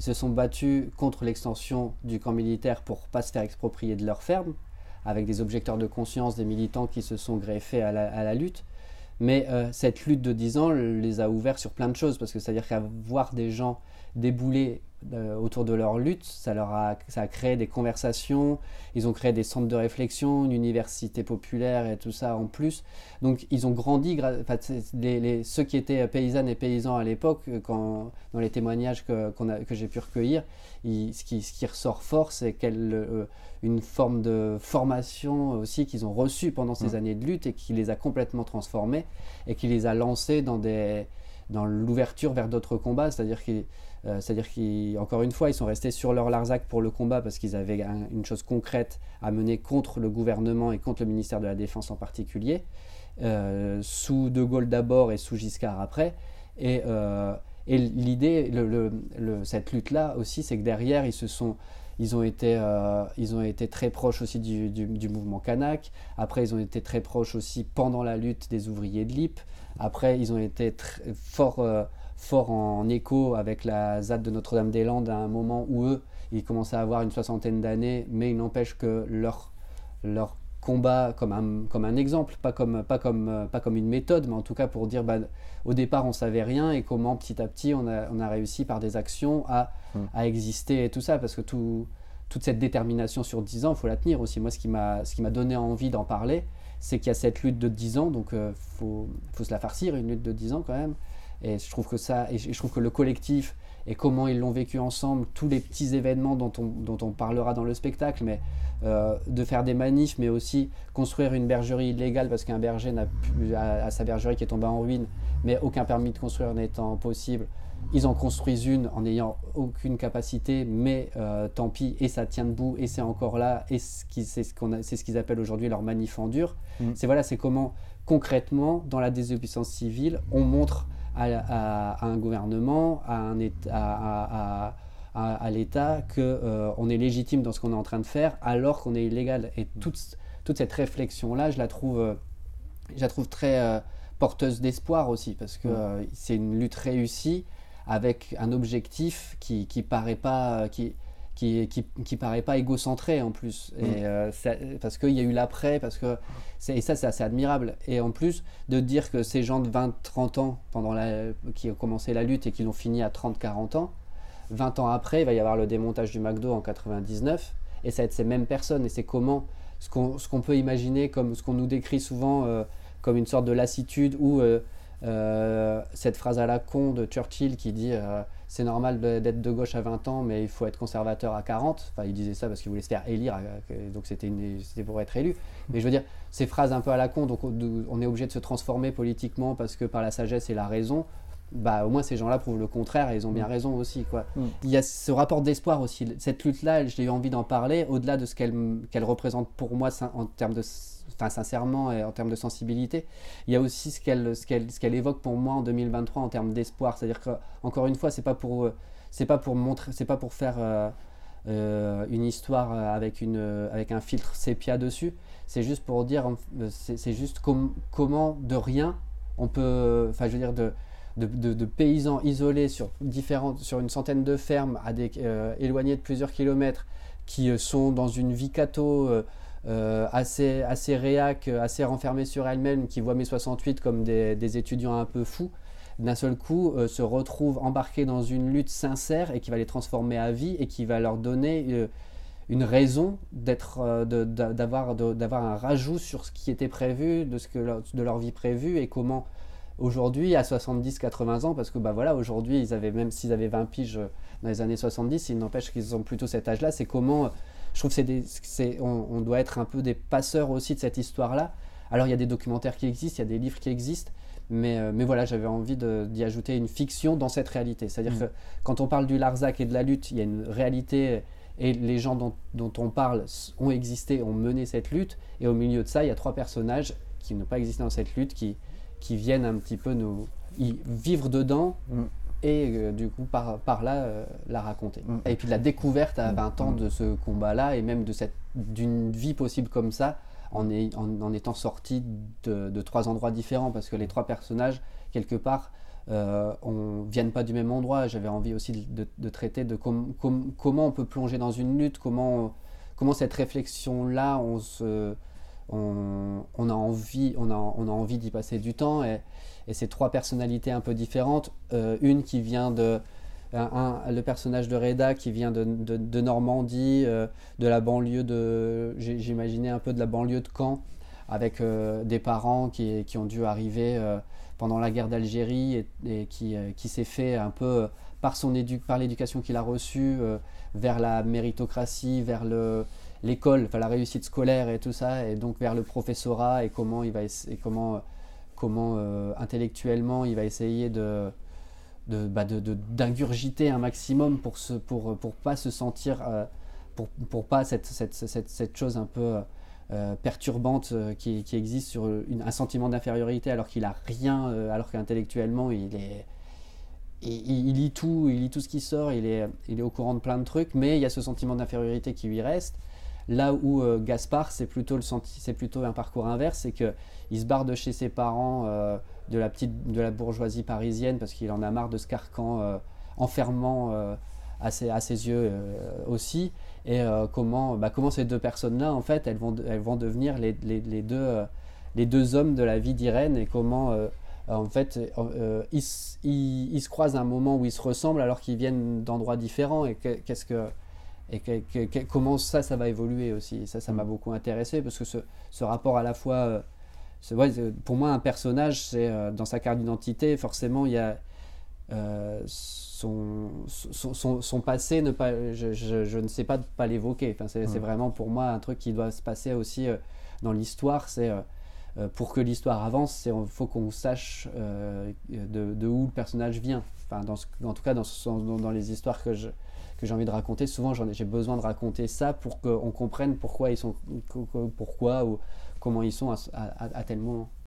ils se sont battus contre l'extension du camp militaire pour pas se faire exproprier de leur ferme, avec des objecteurs de conscience, des militants qui se sont greffés à la, lutte. Mais euh, cette lutte de 10 ans les a ouverts sur plein de choses, parce que c'est-à-dire qu'à voir des gens débouler euh, autour de leur lutte. Ça, leur a, ça a créé des conversations, ils ont créé des centres de réflexion, une université populaire et tout ça en plus. Donc ils ont grandi, les, ceux qui étaient paysannes et paysans à l'époque, euh, dans les témoignages que, que j'ai pu recueillir, ce, qui, ce, qui, ressort fort, c'est euh, une forme de formation aussi qu'ils ont reçue pendant ces mmh. années de lutte et qui les a complètement transformés et qui les a lancés dans, des, dans l'ouverture vers d'autres combats, c'est-à-dire qu'ils euh, c'est-à-dire qu'encore une fois, ils sont restés sur leur Larzac pour le combat parce qu'ils avaient une chose concrète à mener contre le gouvernement et contre le ministère de la Défense en particulier, euh, sous De Gaulle d'abord et sous Giscard après. Et, euh, l'idée, cette lutte-là aussi, c'est que derrière, ils se sont ils ont été, ils ont été très proches aussi du, mouvement Kanak. Après, ils ont été très proches aussi pendant la lutte des ouvriers de l'IP. Après, ils ont été très, fort fort en écho avec la ZAD de Notre-Dame-des-Landes à un moment où eux, ils commençaient à avoir une soixantaine d'années, mais il n'empêche que leur, leur combat comme un, comme un exemple, pas comme, pas, comme, pas comme une méthode, mais en tout cas pour dire bah, au départ on savait rien et comment petit à petit on a, on a réussi par des actions à, hmm. à, exister et tout ça, parce que tout, toute cette détermination sur 10 ans, il faut la tenir aussi. Moi, ce qui m'a donné envie d'en parler, c'est qu'il y a cette lutte de 10 ans, donc il euh, faut, faut, se la farcir, une lutte de 10 ans quand même. Et je trouve que ça, et je trouve que le collectif et comment ils l'ont vécu ensemble, tous les petits événements dont on, dont on parlera dans le spectacle, mais euh, de faire des manifs, mais aussi construire une bergerie illégale parce qu'un berger n'a plus à, sa bergerie qui est tombée en ruine, mais aucun permis de construire n'étant possible. Ils en construisent une en n'ayant aucune capacité, mais euh, tant pis, et ça tient debout, et c'est encore là, et c'est ce qu'ils ce qu'ils appellent aujourd'hui leur manif en dur. Mm. C'est voilà, c'est comment concrètement, dans la désobéissance civile, on montre à, un gouvernement, à, un à, à l'État qu'on euh, est légitime dans ce qu'on est en train de faire alors qu'on est illégal. Et toute, toute cette réflexion-là, je la trouve, euh, je la trouve très euh, porteuse d'espoir aussi, parce que c'est une lutte réussie avec un objectif qui ne paraît pas... Qui, qui, qui, paraît pas égocentré en plus. Et, mm. euh, parce qu'il y a eu l'après, parce que et ça c'est assez admirable. Et en plus de dire que ces gens de 20-30 ans pendant la, qui ont commencé la lutte et qui l'ont fini à 30-40 ans, 20 ans après, il va y avoir le démontage du McDo en 99, et ça va être ces mêmes personnes. Et c'est comment ce qu'on peut imaginer comme ce qu'on nous décrit souvent euh, comme une sorte de lassitude ou euh, cette phrase à la con de Churchill qui dit c'est normal d'être de gauche à 20 ans, mais il faut être conservateur à 40. Enfin, il disait ça parce qu'il voulait se faire élire, euh, donc c'était pour être élu. Mais je veux dire, ces phrases un peu à la con, donc on est obligé de se transformer politiquement parce que par la sagesse et la raison, bah, au moins ces gens-là prouvent le contraire et ils ont bien mm. raison aussi. Quoi. Mm. Il y a ce rapport d'espoir aussi. Cette lutte-là, j'ai eu envie d'en parler, au-delà de ce qu'elle représente pour moi en termes de enfin sincèrement et en termes de sensibilité. Il y a aussi ce qu'elle ce qu'elle ce qu'elle évoque pour moi en 2023 en termes d'espoir. C'est-à-dire que encore une fois, c'est pas pour euh, c'est pas pour montrer, c'est pas pour faire euh, euh, une histoire avec une avec un filtre sépia dessus. C'est juste pour dire, c'est juste comment de rien on peut, enfin je veux dire de de, paysans isolés sur, différentes, sur une centaine de fermes à des, éloignés de plusieurs kilomètres qui sont dans une vie catho euh, assez, assez réac, assez renfermée sur elle-même, qui voit mes 68 comme des, étudiants un peu fous, d'un seul coup euh, se retrouvent embarqués dans une lutte sincère et qui va les transformer à vie et qui va leur donner euh, une raison d'être, d'avoir, d'avoir un rajout sur ce qui était prévu, de, ce que de leur vie prévue et comment aujourd'hui, à 70-80 ans, parce que bah voilà, aujourd'hui, ils avaient, même s'ils avaient 20 piges dans les années 70, il n'empêche qu'ils ont plutôt cet âge-là, c'est comment je trouve c'est on, on, doit être un peu des passeurs aussi de cette histoire-là. Alors il y a des documentaires qui existent, il y a des livres qui existent, mais, euh, mais voilà, j'avais envie d'y ajouter une fiction dans cette réalité. C'est-à-dire mm. que quand on parle du Larzac et de la lutte, il y a une réalité et les gens dont, dont, on parle ont existé, ont mené cette lutte, et au milieu de ça, il y a trois personnages qui n'ont pas existé dans cette lutte, qui, qui viennent un petit peu nous y vivre dedans. Mm et euh, du coup par, par là euh, la raconter. Mm. Et puis la découverte à 20 ans mm. de ce combat-là et même de cette d'une vie possible comme ça en, est, en, étant sorti de, de, trois endroits différents parce que les trois personnages quelque part euh, on vienne pas du même endroit. J'avais envie aussi de, traiter de comment on peut plonger dans une lutte, comment, comment cette réflexion-là, on, se, on, a envie, on a, on a envie d'y passer du temps. Et, et, ces trois personnalités un peu différentes, euh, une qui vient de... le personnage de Reda qui vient de, Normandie, euh, de la banlieue de... J'imaginais un peu de la banlieue de Caen, avec des parents qui, qui, ont dû arriver pendant la guerre d'Algérie et, qui, euh, qui s'est fait un peu euh, par, son par l'éducation qu'il a reçue euh, vers la méritocratie, vers le, l'école, enfin la réussite scolaire et tout ça, et donc vers le professorat et comment il va et comment, comment intellectuellement il va essayer de de, bah de, d'ingurgiter un maximum pour ne pour, pour pas se sentir pour, pour pas cette, cette, cette, cette chose un peu euh, perturbante euh, qui, existe sur un sentiment d'infériorité alors qu'il a rien, euh, alors qu'intellectuellement il est lit tout, il lit tout ce qui sort, il est, il est au courant de plein de trucs, mais il y a ce sentiment d'infériorité qui lui reste. Là où Gaspard, c'est plutôt, le c'est plutôt un parcours inverse, c'est qu'il se barre de chez ses parents de, la petite, de la bourgeoisie parisienne parce qu'il en a marre de ce carcan enfermant à ses, à ses yeux aussi. Et euh, comment, bah, comment ces deux personnes-là, en fait, elles vont, elles vont devenir les, les, deux, euh, les deux hommes de la vie d'Irène et comment, euh, en fait, ils, ils, se croisent à un moment où ils se ressemblent alors qu'ils viennent d'endroits différents et qu'est-ce que et comment ça, ça va évoluer aussi. Ça, ça m'a beaucoup intéressé parce que ce, ce rapport à la fois, vrai, pour moi, un personnage, c'est dans sa carte d'identité, forcément, il y a son, son, passé, ne pas, je, je, ne sais pas pas l'évoquer. Enfin, c'est vraiment pour moi un truc qui doit se passer aussi euh, dans l'histoire. C'est euh, euh, pour que l'histoire avance, il faut qu'on sache de, de, où le personnage vient. Enfin, dans en tout cas, dans, dans, les histoires que j'ai que envie de raconter, souvent j'ai besoin de raconter ça pour qu'on comprenne pourquoi ils sont, pourquoi ou comment ils sont à tel moment.